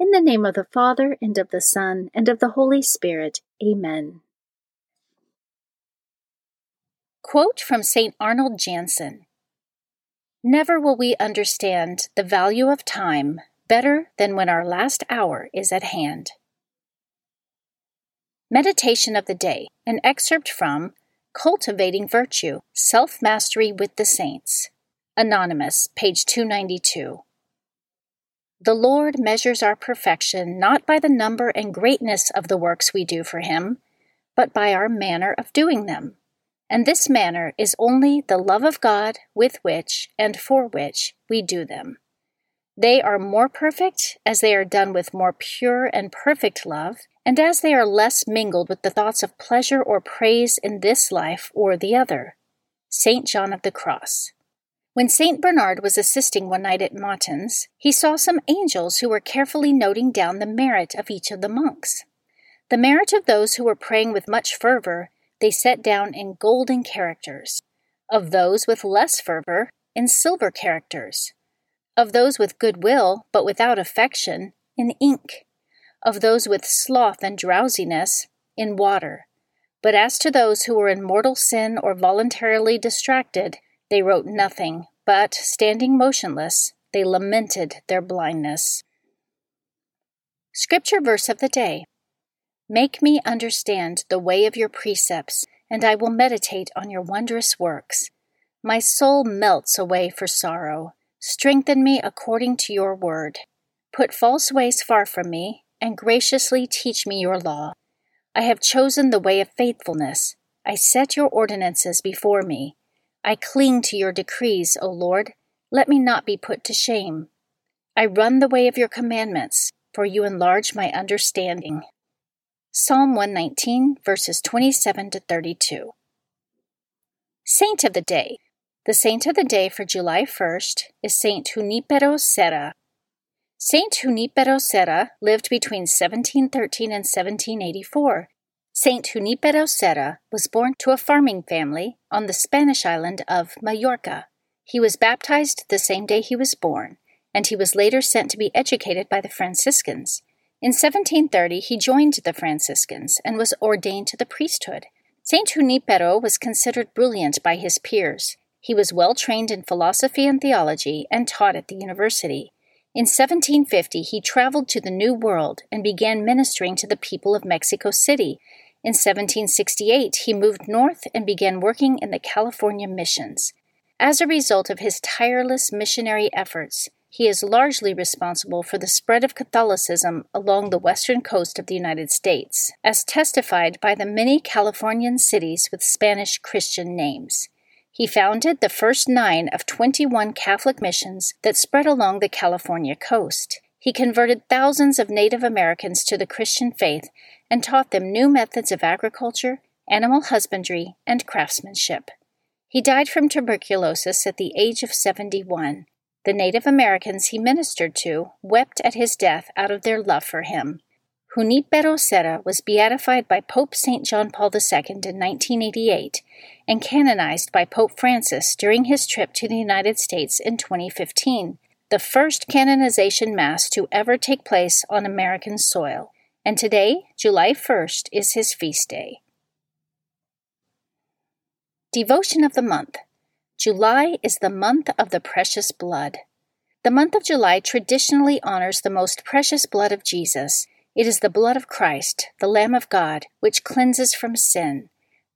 In the name of the Father, and of the Son, and of the Holy Spirit. Amen. Quote from St. Arnold Janssen Never will we understand the value of time better than when our last hour is at hand. Meditation of the Day, an excerpt from Cultivating Virtue Self Mastery with the Saints. Anonymous, page 292. The Lord measures our perfection not by the number and greatness of the works we do for Him, but by our manner of doing them. And this manner is only the love of God with which and for which we do them. They are more perfect as they are done with more pure and perfect love, and as they are less mingled with the thoughts of pleasure or praise in this life or the other. St. John of the Cross. When St. Bernard was assisting one night at Matins, he saw some angels who were carefully noting down the merit of each of the monks. The merit of those who were praying with much fervor they set down in golden characters, of those with less fervor in silver characters, of those with good will but without affection in ink, of those with sloth and drowsiness in water. But as to those who were in mortal sin or voluntarily distracted, they wrote nothing, but, standing motionless, they lamented their blindness. Scripture verse of the day Make me understand the way of your precepts, and I will meditate on your wondrous works. My soul melts away for sorrow. Strengthen me according to your word. Put false ways far from me, and graciously teach me your law. I have chosen the way of faithfulness. I set your ordinances before me. I cling to your decrees, O Lord. Let me not be put to shame. I run the way of your commandments, for you enlarge my understanding. Psalm 119, verses 27 to 32. Saint of the Day. The saint of the day for July 1st is Saint Junipero Serra. Saint Junipero Serra lived between 1713 and 1784 Saint Junipero Serra was born to a farming family on the Spanish island of Majorca. He was baptized the same day he was born, and he was later sent to be educated by the Franciscans. In 1730, he joined the Franciscans and was ordained to the priesthood. Saint Junipero was considered brilliant by his peers. He was well trained in philosophy and theology and taught at the university. In 1750, he traveled to the New World and began ministering to the people of Mexico City in 1768, he moved north and began working in the California missions. As a result of his tireless missionary efforts, He is largely responsible for the spread of Catholicism along the western coast of the United States, as testified by the many Californian cities with Spanish Christian names. He founded the first nine of 21 Catholic missions that spread along the California coast. He converted thousands of Native Americans to the Christian faith and taught them new methods of agriculture, animal husbandry, and craftsmanship. He died from tuberculosis at the age of 71. The Native Americans he ministered to wept at his death out of their love for him. Junipero Serra was beatified by Pope St. John Paul II in 1988 and canonized by Pope Francis during his trip to the United States in 2015, the first canonization Mass to ever take place on American soil. And today, July 1st, is his feast day. Devotion of the Month July is the month of the precious blood. The month of July traditionally honors the most precious blood of Jesus it is the blood of Christ, the Lamb of God, which cleanses from sin.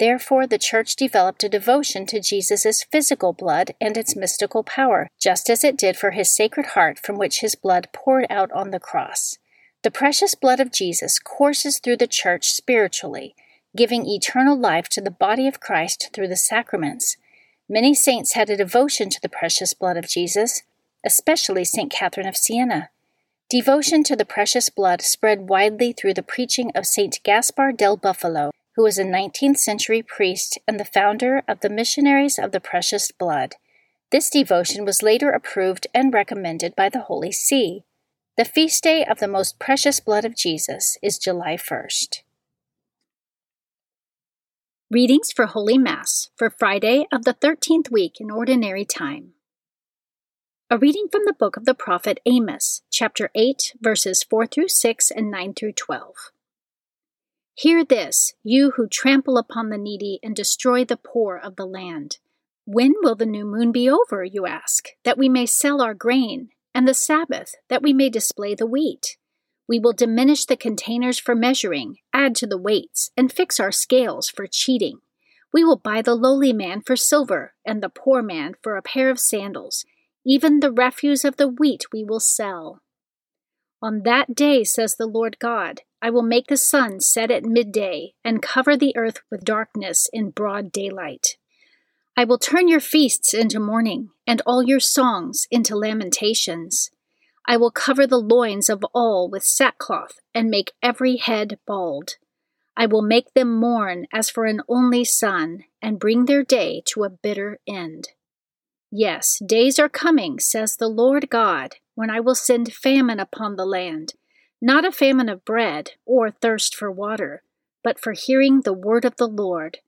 Therefore, the Church developed a devotion to Jesus' physical blood and its mystical power, just as it did for his sacred heart from which his blood poured out on the cross. The precious blood of Jesus courses through the Church spiritually, giving eternal life to the body of Christ through the sacraments. Many saints had a devotion to the precious blood of Jesus, especially St. Catherine of Siena. Devotion to the precious blood spread widely through the preaching of St. Gaspar del Bufalo, who was a 19th century priest and the founder of the Missionaries of the Precious Blood. This devotion was later approved and recommended by the Holy See. The feast day of the most precious blood of Jesus is July 1st. Readings for Holy Mass for Friday of the 13th week in Ordinary Time. A reading from the book of the prophet Amos, chapter 8, verses 4 through 6 and 9 through 12. Hear this, you who trample upon the needy and destroy the poor of the land. When will the new moon be over, you ask, that we may sell our grain, and the Sabbath, that we may display the wheat? We will diminish the containers for measuring, add to the weights, and fix our scales for cheating. We will buy the lowly man for silver, and the poor man for a pair of sandals even the refuse of the wheat we will sell. On that day, says the Lord God, I will make the sun set at midday and cover the earth with darkness in broad daylight. I will turn your feasts into mourning and all your songs into lamentations. I will cover the loins of all with sackcloth and make every head bald. I will make them mourn as for an only son and bring their day to a bitter end. Yes, days are coming, says the Lord God, when I will send famine upon the land, not a famine of bread or thirst for water, but for hearing the word of the Lord.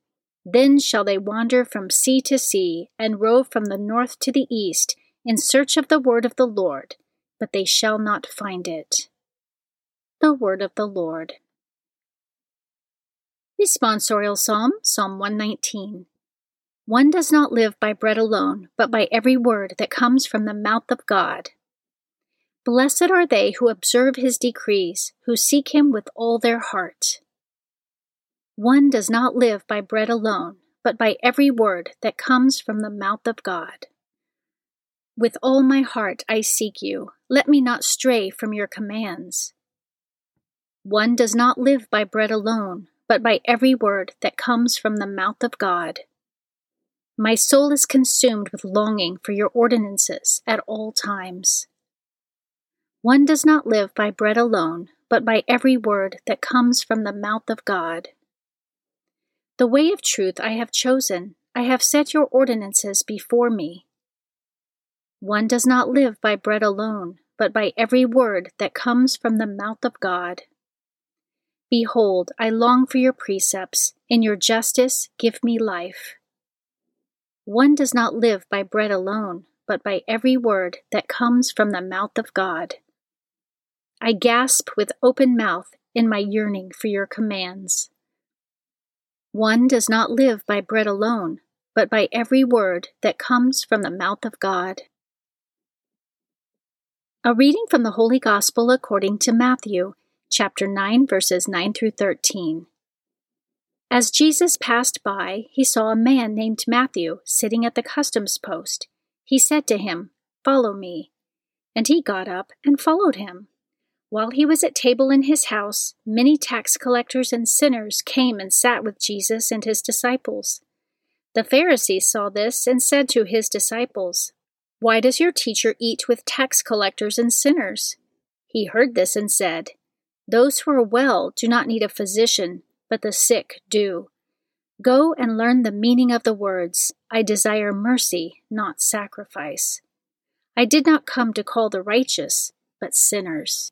Then shall they wander from sea to sea, and rove from the north to the east, in search of the word of the Lord, but they shall not find it. The word of the Lord. Responsorial Psalm, Psalm 119. One does not live by bread alone, but by every word that comes from the mouth of God. Blessed are they who observe his decrees, who seek him with all their heart. One does not live by bread alone, but by every word that comes from the mouth of God. With all my heart I seek you. Let me not stray from your commands. One does not live by bread alone, but by every word that comes from the mouth of God. My soul is consumed with longing for your ordinances at all times. One does not live by bread alone, but by every word that comes from the mouth of God. The way of truth I have chosen, I have set your ordinances before me. One does not live by bread alone, but by every word that comes from the mouth of God. Behold, I long for your precepts. In your justice, give me life. One does not live by bread alone, but by every word that comes from the mouth of God. I gasp with open mouth in my yearning for your commands. One does not live by bread alone, but by every word that comes from the mouth of God. A reading from the Holy Gospel according to Matthew, chapter 9, verses 9 through 13. As Jesus passed by, he saw a man named Matthew sitting at the customs post. He said to him, Follow me. And he got up and followed him. While he was at table in his house, many tax collectors and sinners came and sat with Jesus and his disciples. The Pharisees saw this and said to his disciples, Why does your teacher eat with tax collectors and sinners? He heard this and said, Those who are well do not need a physician, but the sick do. Go and learn the meaning of the words, I desire mercy, not sacrifice. I did not come to call the righteous, but sinners.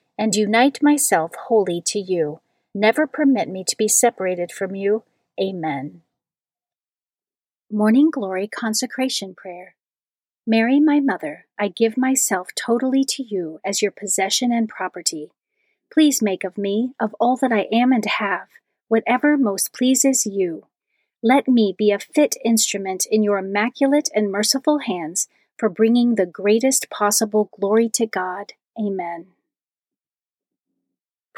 and unite myself wholly to you. Never permit me to be separated from you. Amen. Morning Glory Consecration Prayer. Mary, my mother, I give myself totally to you as your possession and property. Please make of me, of all that I am and have, whatever most pleases you. Let me be a fit instrument in your immaculate and merciful hands for bringing the greatest possible glory to God. Amen.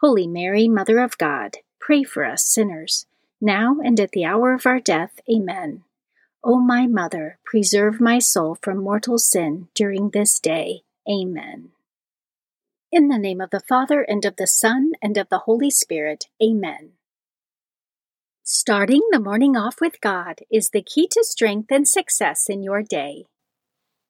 Holy Mary, Mother of God, pray for us sinners, now and at the hour of our death. Amen. O my Mother, preserve my soul from mortal sin during this day. Amen. In the name of the Father, and of the Son, and of the Holy Spirit. Amen. Starting the morning off with God is the key to strength and success in your day.